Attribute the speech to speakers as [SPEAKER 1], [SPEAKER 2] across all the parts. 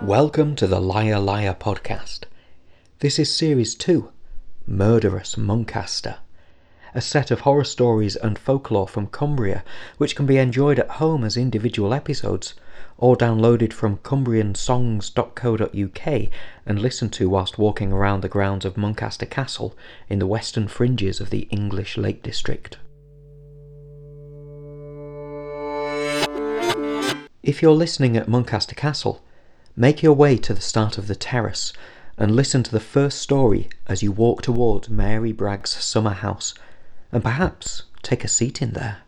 [SPEAKER 1] Welcome to the Liar Liar podcast. This is series 2 Murderous Muncaster, a set of horror stories and folklore from Cumbria which can be enjoyed at home as individual episodes or downloaded from cumbriansongs.co.uk and listened to whilst walking around the grounds of Muncaster Castle in the western fringes of the English Lake District. If you're listening at Muncaster Castle, make your way to the start of the terrace and listen to the first story as you walk towards Mary Bragg's summer house, and perhaps take a seat in there.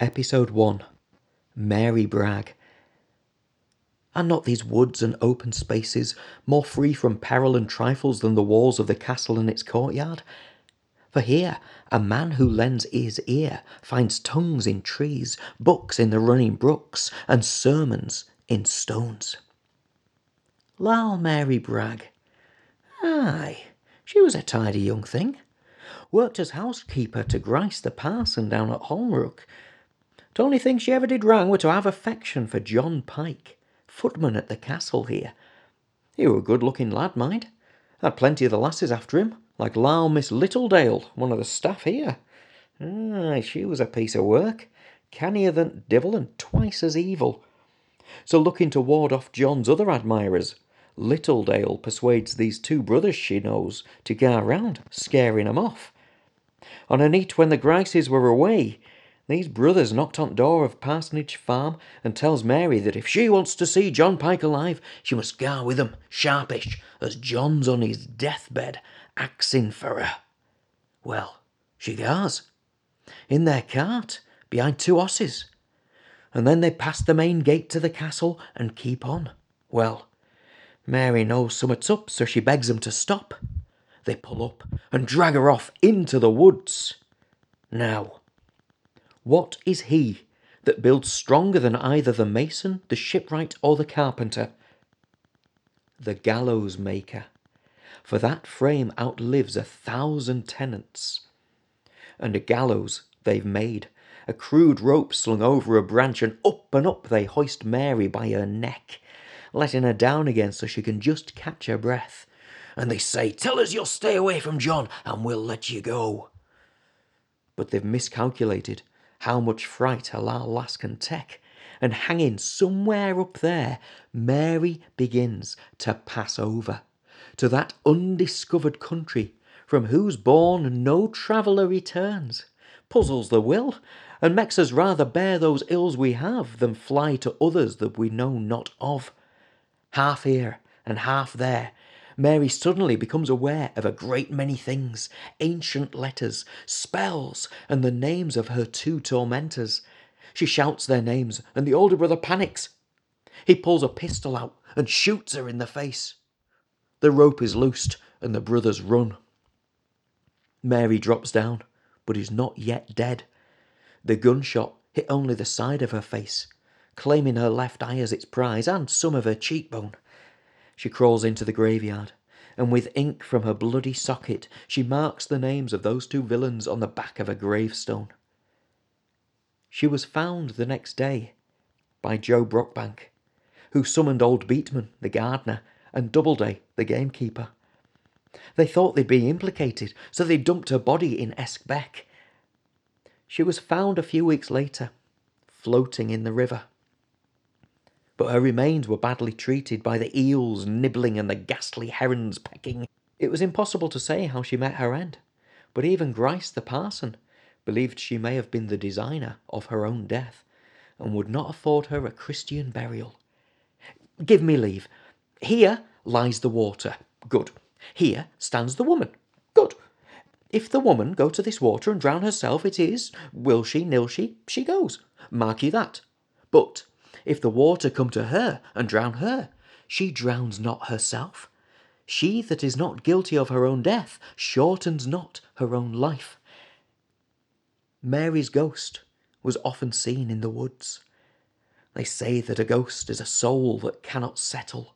[SPEAKER 1] Episode 1 Mary Bragg. Are not these woods and open spaces more free from peril and trifles than the walls of the castle and its courtyard? For here a man who lends his ear finds tongues in trees, books in the running brooks, and sermons in stones. Lal Mary Bragg. Aye, she was a tidy young thing. Worked as housekeeper to Grice the parson down at Holmrook. The only thing she ever did wrong were to have affection for John Pike, footman at the castle here. He were a good looking lad, mind. Had plenty of the lasses after him, like Lal Miss Littledale, one of the staff here. Aye, she was a piece of work, cannier than divil and twice as evil. So looking to ward off John's other admirers, Littledale persuades these two brothers she knows to go round, scaring 'em off. On a night when the Grices were away, these brothers knocked on door of Parsonage Farm and tells Mary that if she wants to see John Pike alive, she must go with 'em, sharpish, as John's on his deathbed axing for her. Well, she goes. In their cart, behind two horses. And then they pass the main gate to the castle and keep on. Well, Mary knows summat's up, so she begs begs 'em to stop. They pull up and drag her off into the woods. Now, what is he that builds stronger than either the mason, the shipwright, or the carpenter? The gallows maker for that frame outlives a thousand tenants. And a gallows they've made, a crude rope slung over a branch, and up and up they hoist Mary by her neck, letting her down again so she can just catch her breath. And they say, Tell us you'll stay away from John, and we'll let you go. But they've miscalculated how much fright a little lass can take, and hanging somewhere up there, Mary begins to pass over to that undiscovered country from whose bourne no traveller returns, puzzles the will, and makes us rather bear those ills we have than fly to others that we know not of. Half here and half there, Mary suddenly becomes aware of a great many things ancient letters, spells, and the names of her two tormentors. She shouts their names, and the older brother panics. He pulls a pistol out and shoots her in the face. The rope is loosed and the brothers run. Mary drops down, but is not yet dead. The gunshot hit only the side of her face, claiming her left eye as its prize and some of her cheekbone. She crawls into the graveyard, and with ink from her bloody socket, she marks the names of those two villains on the back of a gravestone. She was found the next day by Joe Brockbank, who summoned old Beatman, the gardener, and Doubleday, the gamekeeper. They thought they'd be implicated, so they dumped her body in Esquebec. She was found a few weeks later, floating in the river. But her remains were badly treated by the eels nibbling and the ghastly herons pecking. It was impossible to say how she met her end, but even Grice the parson believed she may have been the designer of her own death, and would not afford her a Christian burial. Give me leave. Here lies the water. Good. Here stands the woman. Good. If the woman go to this water and drown herself, it is, will she, nil she, she goes. Mark ye that. But if the water come to her and drown her, she drowns not herself. She that is not guilty of her own death shortens not her own life. Mary's ghost was often seen in the woods. They say that a ghost is a soul that cannot settle,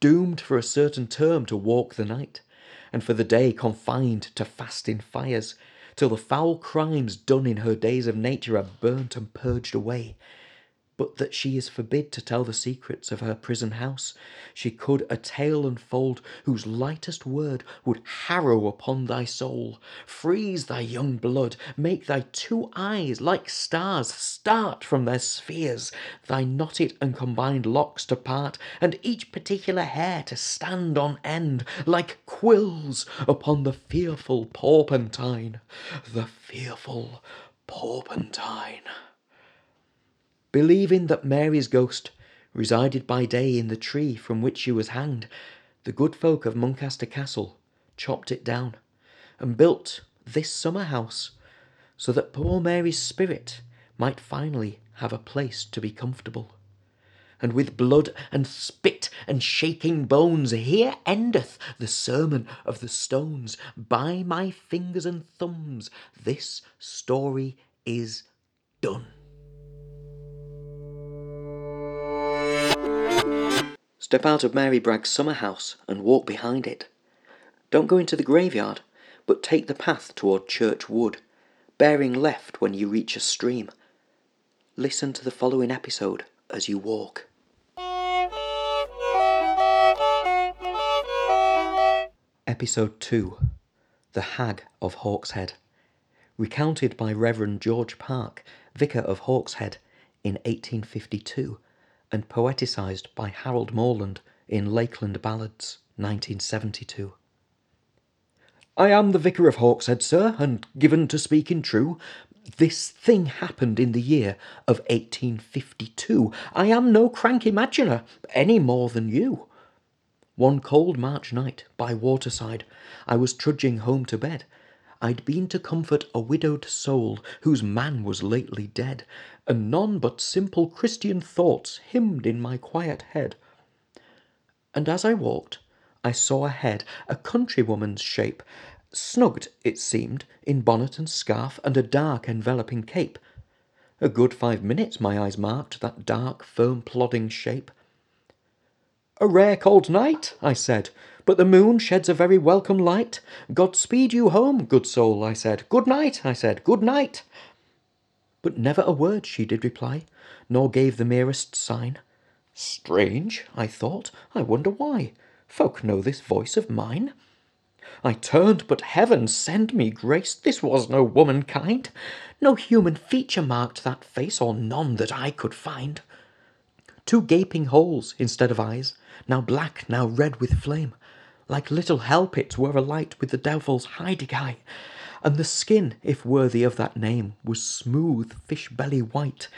[SPEAKER 1] doomed for a certain term to walk the night, and for the day confined to fasting fires, till the foul crimes done in her days of nature are burnt and purged away, but that she is forbid to tell the secrets of her prison house. She could a tale unfold whose lightest word would harrow upon thy soul, freeze thy young blood, make thy two eyes like stars start from their spheres, thy knotted and combined locks to part, and each particular hair to stand on end like quills upon the fearful porpentine, the fearful porpentine believing that Mary's ghost resided by day in the tree from which she was hanged, the good folk of Muncaster Castle chopped it down and built this summer house so that poor Mary's spirit might finally have a place to be comfortable. And with blood and spit and shaking bones, here endeth the sermon of the stones. By my fingers and thumbs, this story is done. Step out of Mary Bragg's summer house and walk behind it. Don't go into the graveyard, but take the path toward Church Wood, bearing left when you reach a stream. Listen to the following episode as you walk. Episode 2 The Hag of Hawkshead. Recounted by Reverend George Park, Vicar of Hawkshead, in 1852 and poeticised by Harold Morland in Lakeland Ballads, 1972. I am the Vicar of Hawkshead, sir, and given to speaking true. This thing happened in the year of 1852. I am no crank imaginer, any more than you. One cold March night, by waterside, I was trudging home to bed. I'd been to comfort a widowed soul whose man was lately dead, and none but simple Christian thoughts hymned in my quiet head. And as I walked, I saw ahead a countrywoman's shape, snugged, it seemed, in bonnet and scarf and a dark enveloping cape. A good five minutes my eyes marked that dark, firm, plodding shape. A rare cold night, I said, but the moon sheds a very welcome light. God speed you home, good soul, I said. Good night, I said. Good night. But never a word she did reply, nor gave the merest sign. Strange, I thought, I wonder why. Folk know this voice of mine. I turned, but heaven send me grace, this was no womankind. No human feature marked that face, or none that I could find. Two gaping holes instead of eyes, now black, now red with flame, like little hell pits were alight with the devil's hiding eye, and the skin, if worthy of that name, was smooth fish belly white.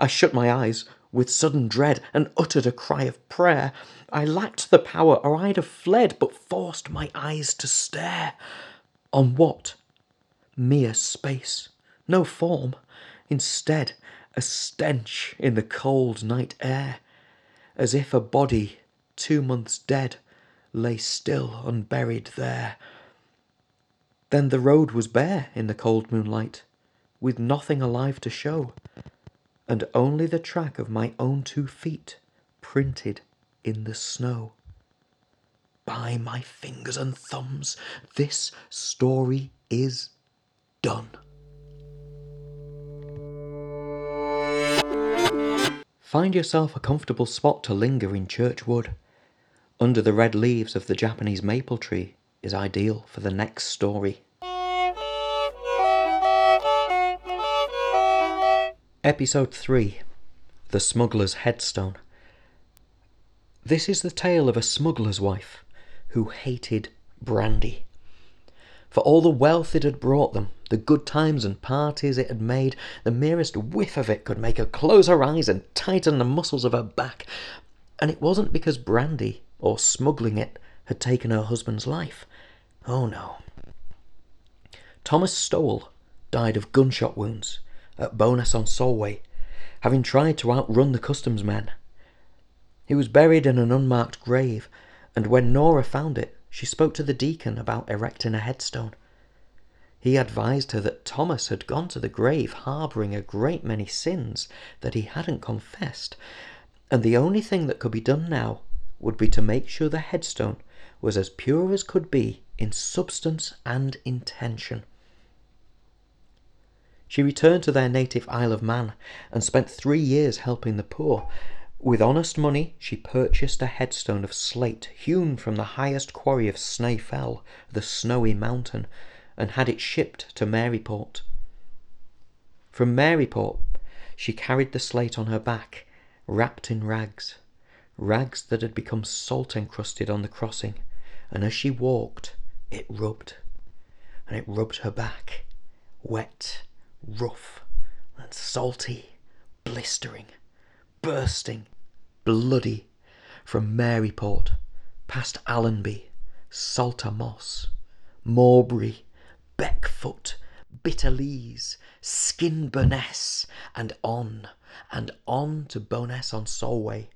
[SPEAKER 1] I shut my eyes with sudden dread and uttered a cry of prayer. I lacked the power, or I'd have fled, but forced my eyes to stare. On what? Mere space, no form. Instead, a stench in the cold night air, as if a body two months dead lay still unburied there. Then the road was bare in the cold moonlight, with nothing alive to show, and only the track of my own two feet printed in the snow. By my fingers and thumbs, this story is done. Find yourself a comfortable spot to linger in Churchwood under the red leaves of the Japanese maple tree is ideal for the next story. Episode 3 The Smuggler's Headstone. This is the tale of a smuggler's wife who hated brandy. For all the wealth it had brought them, the good times and parties it had made, the merest whiff of it could make her close her eyes and tighten the muscles of her back. And it wasn't because brandy or smuggling it had taken her husband's life. Oh no. Thomas Stowell died of gunshot wounds at Bowness on Solway, having tried to outrun the customs men. He was buried in an unmarked grave, and when Nora found it, she spoke to the deacon about erecting a headstone. He advised her that Thomas had gone to the grave harbouring a great many sins that he hadn't confessed, and the only thing that could be done now would be to make sure the headstone was as pure as could be in substance and intention. She returned to their native Isle of Man and spent three years helping the poor. With honest money, she purchased a headstone of slate hewn from the highest quarry of Snaefell, the snowy mountain, and had it shipped to Maryport. From Maryport, she carried the slate on her back, wrapped in rags, rags that had become salt encrusted on the crossing, and as she walked, it rubbed, and it rubbed her back, wet rough and salty, blistering, bursting, bloody, from Maryport, past Allonby, Salta Moss, Mawbray, Beckfoot, Blitterlees, Skinburness, and on, and on to Bowness on Solway.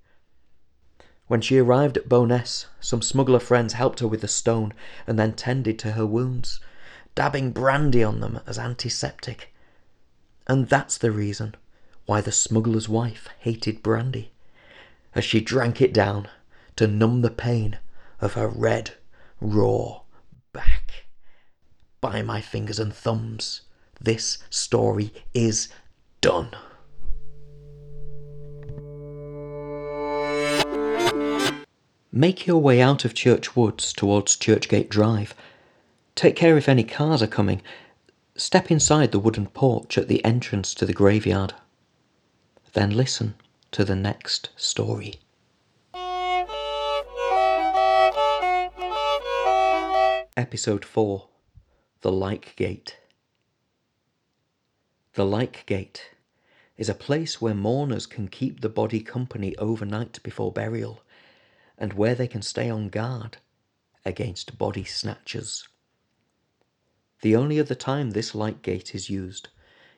[SPEAKER 1] When she arrived at Bowness, some smuggler friends helped her with the stone and then tended to her wounds, dabbing brandy on them as antiseptic and that's the reason why the smuggler's wife hated brandy, as she drank it down to numb the pain of her red, raw back. By my fingers and thumbs, this story is done. Make your way out of Church Woods towards Churchgate Drive. Take care if any cars are coming Step inside the wooden porch at the entrance to the graveyard. Then listen to the next story. Episode 4 The Lyke Gate. The Lyke Gate is a place where mourners can keep the body company overnight before burial and where they can stay on guard against body snatchers. The only other time this light gate is used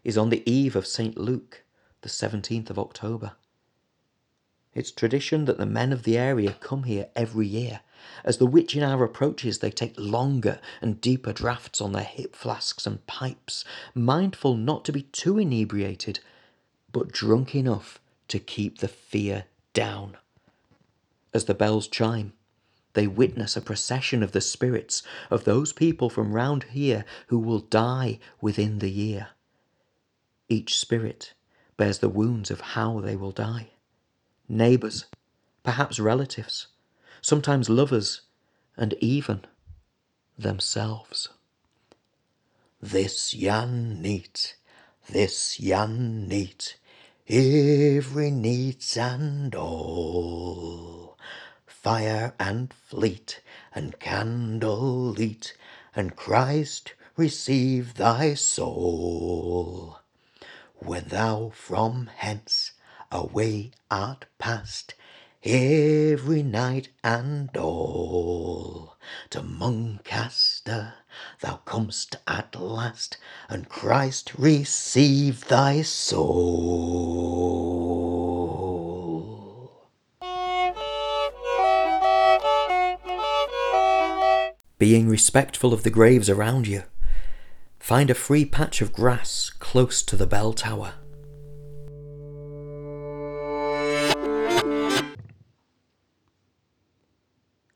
[SPEAKER 1] is on the eve of St. Luke, the 17th of October. It's tradition that the men of the area come here every year. As the witching hour approaches, they take longer and deeper draughts on their hip flasks and pipes, mindful not to be too inebriated, but drunk enough to keep the fear down. As the bells chime, they witness a procession of the spirits of those people from round here who will die within the year. Each spirit bears the wounds of how they will die. Neighbours, perhaps relatives, sometimes lovers, and even themselves. This yan neat, this yan neat, every neat and all fire and fleet, and candle light, and Christ receive thy soul. When thou from hence away art past, every night and all, to Muncaster thou comest at last, and Christ receive thy soul. Being respectful of the graves around you. Find a free patch of grass close to the bell tower.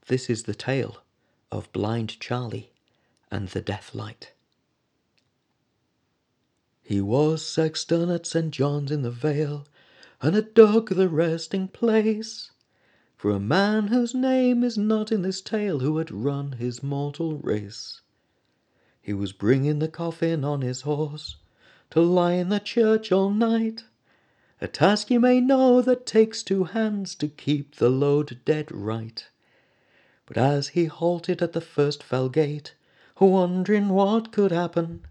[SPEAKER 1] This is the tale of Blind Charlie and the Death Light. He was sexton at St. John's in the Vale, and had dug the resting place for a man whose name is not in this tale who had run his mortal race. He was bringing the coffin on his horse to lie in the church all night, a task you may know that takes two hands to keep the load dead right. But as he halted at the first fell gate, wondering what could happen,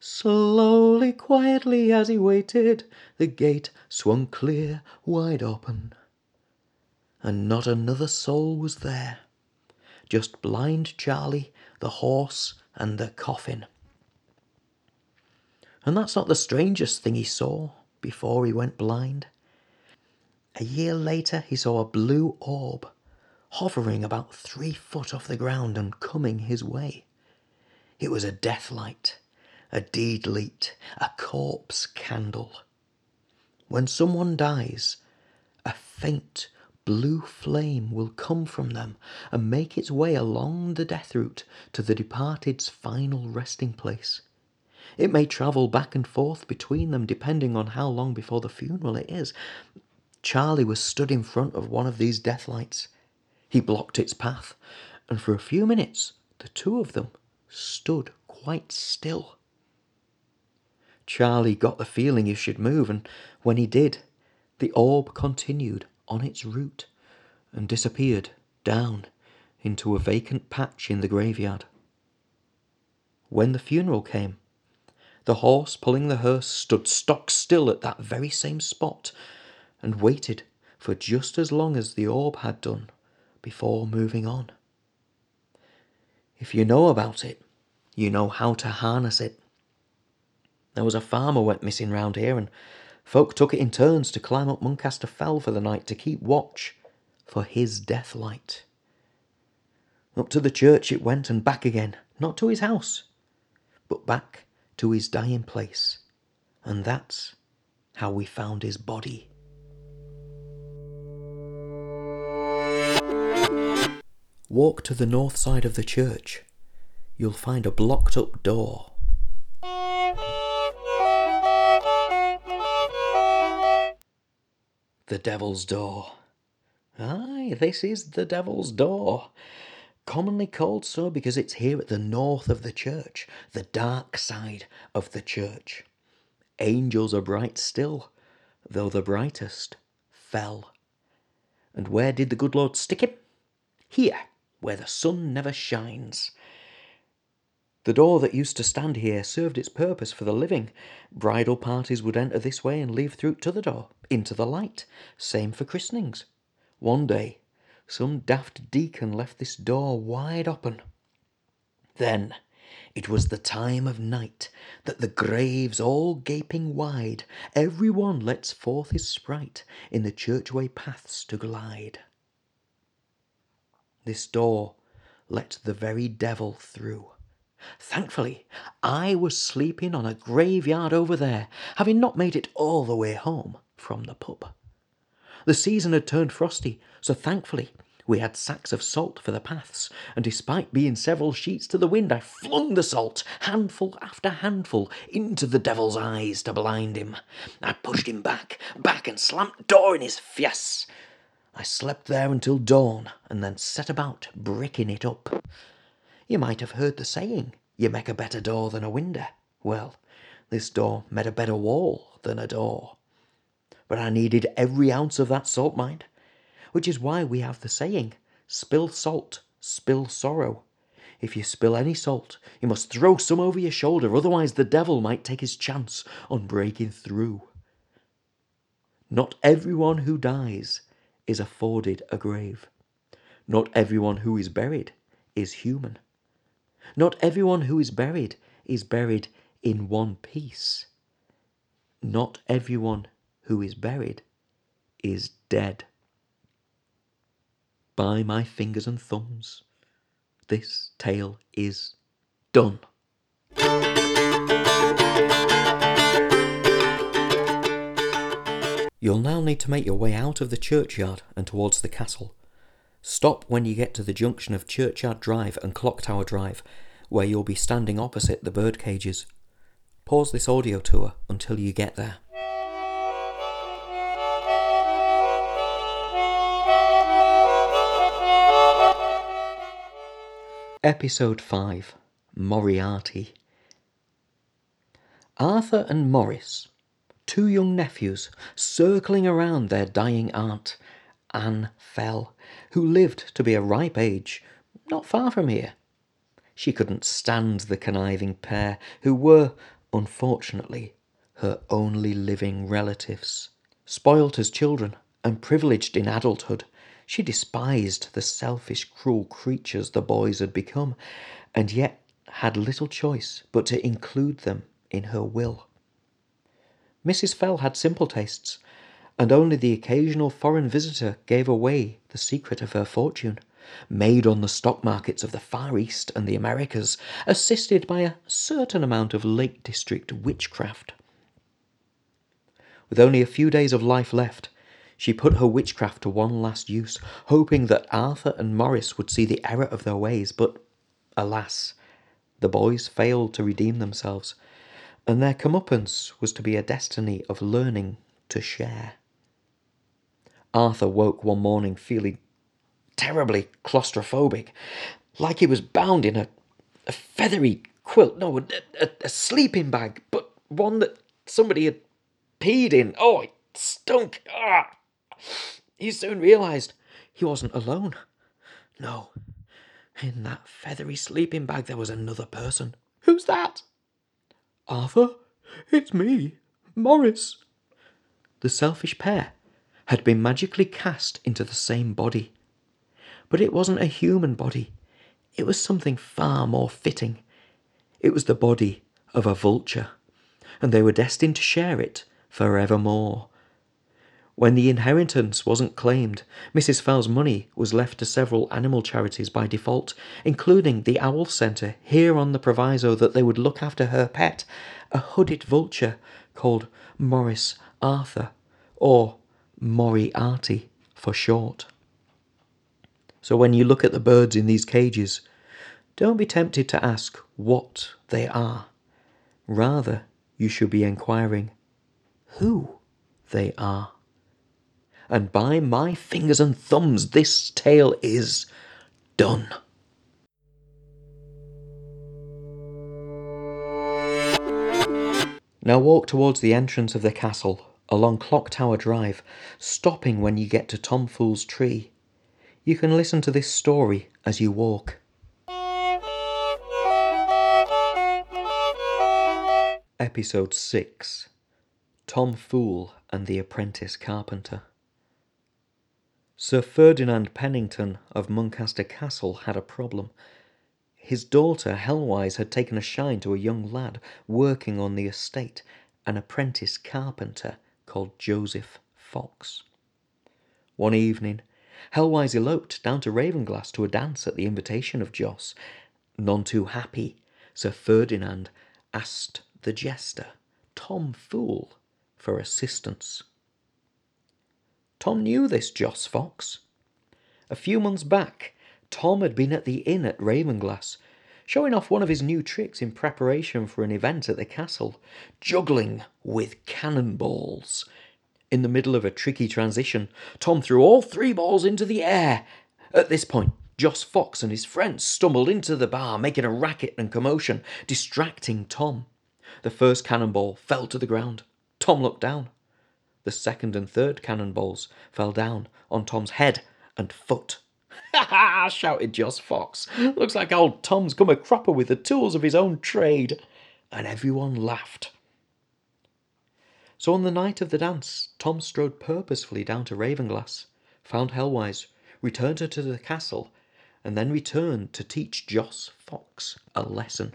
[SPEAKER 1] slowly, quietly as he waited, the gate swung clear wide open and not another soul was there. Just blind Charlie, the horse, and the coffin. And that's not the strangest thing he saw before he went blind. A year later, he saw a blue orb hovering about three foot off the ground and coming his way. It was a death light, a deed leet, a corpse candle. When someone dies, a faint blue flame will come from them and make its way along the death route to the departed's final resting place. It may travel back and forth between them depending on how long before the funeral it is. Charlie was stood in front of one of these death lights. He blocked its path, and for a few minutes the two of them stood quite still. Charlie got the feeling he should move, and when he did, the orb continued on its route and disappeared down into a vacant patch in the graveyard. When the funeral came, the horse pulling the hearse stood stock still at that very same spot and waited for just as long as the orb had done before moving on. If you know about it, you know how to harness it. There was a farmer went missing round here, and folk took it in turns to climb up Muncaster Fell for the night to keep watch for his death light. Up to the church it went and back again, not to his house, but back to his dying place. And that's how we found his body. Walk to the north side of the church. You'll find a blocked up door. The Devil's Door. Aye, this is the Devil's Door. Commonly called so because it's here at the north of the church, the dark side of the church. Angels are bright still, though the brightest fell. And where did the good Lord stick him? Here, where the sun never shines. The door that used to stand here served its purpose for the living. Bridal parties would enter this way and leave through to the door, into the light. Same for christenings. One day, some daft deacon left this door wide open. Then it was the time of night that the graves all gaping wide, every one lets forth his sprite in the churchway paths to glide. This door let the very devil through. Thankfully, I was sleeping on a graveyard over there, having not made it all the way home from the pub. The season had turned frosty, so thankfully we had sacks of salt for the paths, and despite being several sheets to the wind, I flung the salt, handful after handful, into the devil's eyes to blind him. I pushed him back, back, and slammed door in his face. I slept there until dawn, and then set about bricking it up. You might have heard the saying, you make a better door than a window. Well, this door made a better wall than a door. But I needed every ounce of that salt, mind, which is why we have the saying, spill salt, spill sorrow. If you spill any salt, you must throw some over your shoulder, otherwise the devil might take his chance on breaking through. Not everyone who dies is afforded a grave. Not everyone who is buried is human. Not everyone who is buried is buried in one piece. Not everyone who is buried is dead. By my fingers and thumbs, this tale is done. You'll now need to make your way out of the churchyard and towards the castle. Stop when you get to the junction of Churchyard Drive and Clock Tower Drive, where you'll be standing opposite the bird cages. Pause this audio tour until you get there. Episode 5 Moriarty Arthur and Morris two young nephews circling around their dying aunt, Anne Fell, who lived to be a ripe age not far from here. She couldn't stand the conniving pair, who were, unfortunately, her only living relatives. Spoilt as children and privileged in adulthood, she despised the selfish, cruel creatures the boys had become, and yet had little choice but to include them in her will. Mrs. Fell had simple tastes, and only the occasional foreign visitor gave away the secret of her fortune, made on the stock markets of the Far East and the Americas, assisted by a certain amount of Lake District witchcraft. With only a few days of life left, She put her witchcraft to one last use, hoping that Arthur and Maurice would see the error of their ways, but alas, the boys failed to redeem themselves, and their comeuppance was to be a destiny of learning to share. Arthur woke one morning feeling terribly claustrophobic, like he was bound in a, a feathery quilt, no, a, a, a sleeping bag, but one that somebody had peed in. Oh, it stunk. Ah. He soon realised he wasn't alone. No, in that feathery sleeping bag there was another person. Who's that? Arthur, it's me, Morris. The selfish pair had been magically cast into the same body. But it wasn't a human body, it was something far more fitting. It was the body of a vulture, and they were destined to share it forevermore. When the inheritance wasn't claimed, Mrs. Fell's money was left to several animal charities by default, including the Owl Centre, here on the proviso that they would look after her pet, a hooded vulture called Maurice Arthur, or Moriarty for short. So when you look at the birds in these cages, don't be tempted to ask what they are. Rather, you should be inquiring who they are and by my fingers and thumbs, this tale is done. Now walk towards the entrance of the castle along Clock Tower Drive, stopping when you get to Tom Fool's tree. You can listen to this story as you walk. Episode 6 Tom Fool and the Apprentice Carpenter. Sir Ferdinand Pennington of Muncaster Castle had a problem. His daughter Helwise had taken a shine to a young lad working on the estate, an apprentice carpenter called Joseph Fox. One evening, Helwise eloped down to Ravenglass to a dance at the invitation of Jos. None too happy, Sir Ferdinand asked the jester, Tom Fool, for assistance. Tom knew this Jos Fox. A few months back, Tom had been at the inn at Ravenglass, showing off one of his new tricks in preparation for an event at the castle juggling with cannonballs. In the middle of a tricky transition, Tom threw all three balls into the air. At this point, Joss Fox and his friends stumbled into the bar, making a racket and commotion, distracting Tom. The first cannonball fell to the ground. Tom looked down. The second and third cannonballs fell down on Tom's head and foot. Ha ha! shouted Jos Fox. Looks like old Tom's come a cropper with the tools of his own trade. And everyone laughed. So on the night of the dance, Tom strode purposefully down to Ravenglass, found Helwise, returned her to the castle, and then returned to teach Jos Fox a lesson.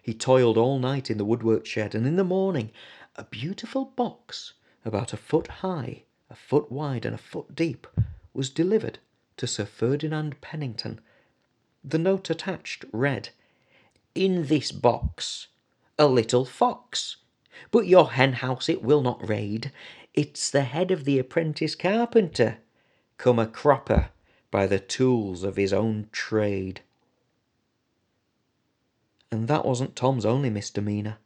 [SPEAKER 1] He toiled all night in the woodwork shed, and in the morning a beautiful box about a foot high, a foot wide, and a foot deep, was delivered to Sir Ferdinand Pennington. The note attached read, In this box, a little fox, but your hen house it will not raid. It's the head of the apprentice carpenter, come a cropper by the tools of his own trade. And that wasn't Tom's only misdemeanour.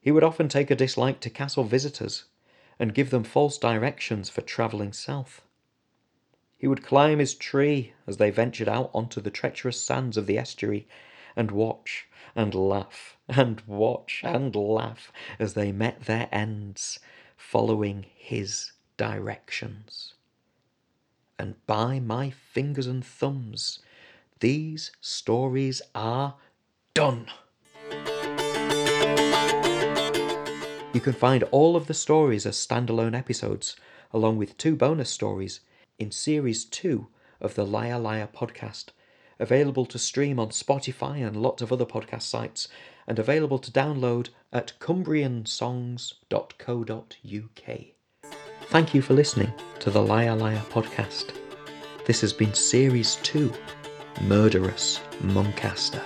[SPEAKER 1] He would often take a dislike to castle visitors and give them false directions for travelling south. He would climb his tree as they ventured out onto the treacherous sands of the estuary and watch and laugh and watch and laugh as they met their ends, following his directions. And by my fingers and thumbs, these stories are done. You can find all of the stories as standalone episodes, along with two bonus stories, in Series 2 of the Liar Liar podcast, available to stream on Spotify and lots of other podcast sites, and available to download at cumbriansongs.co.uk. Thank you for listening to the Liar Liar podcast. This has been Series 2 Murderous Muncaster.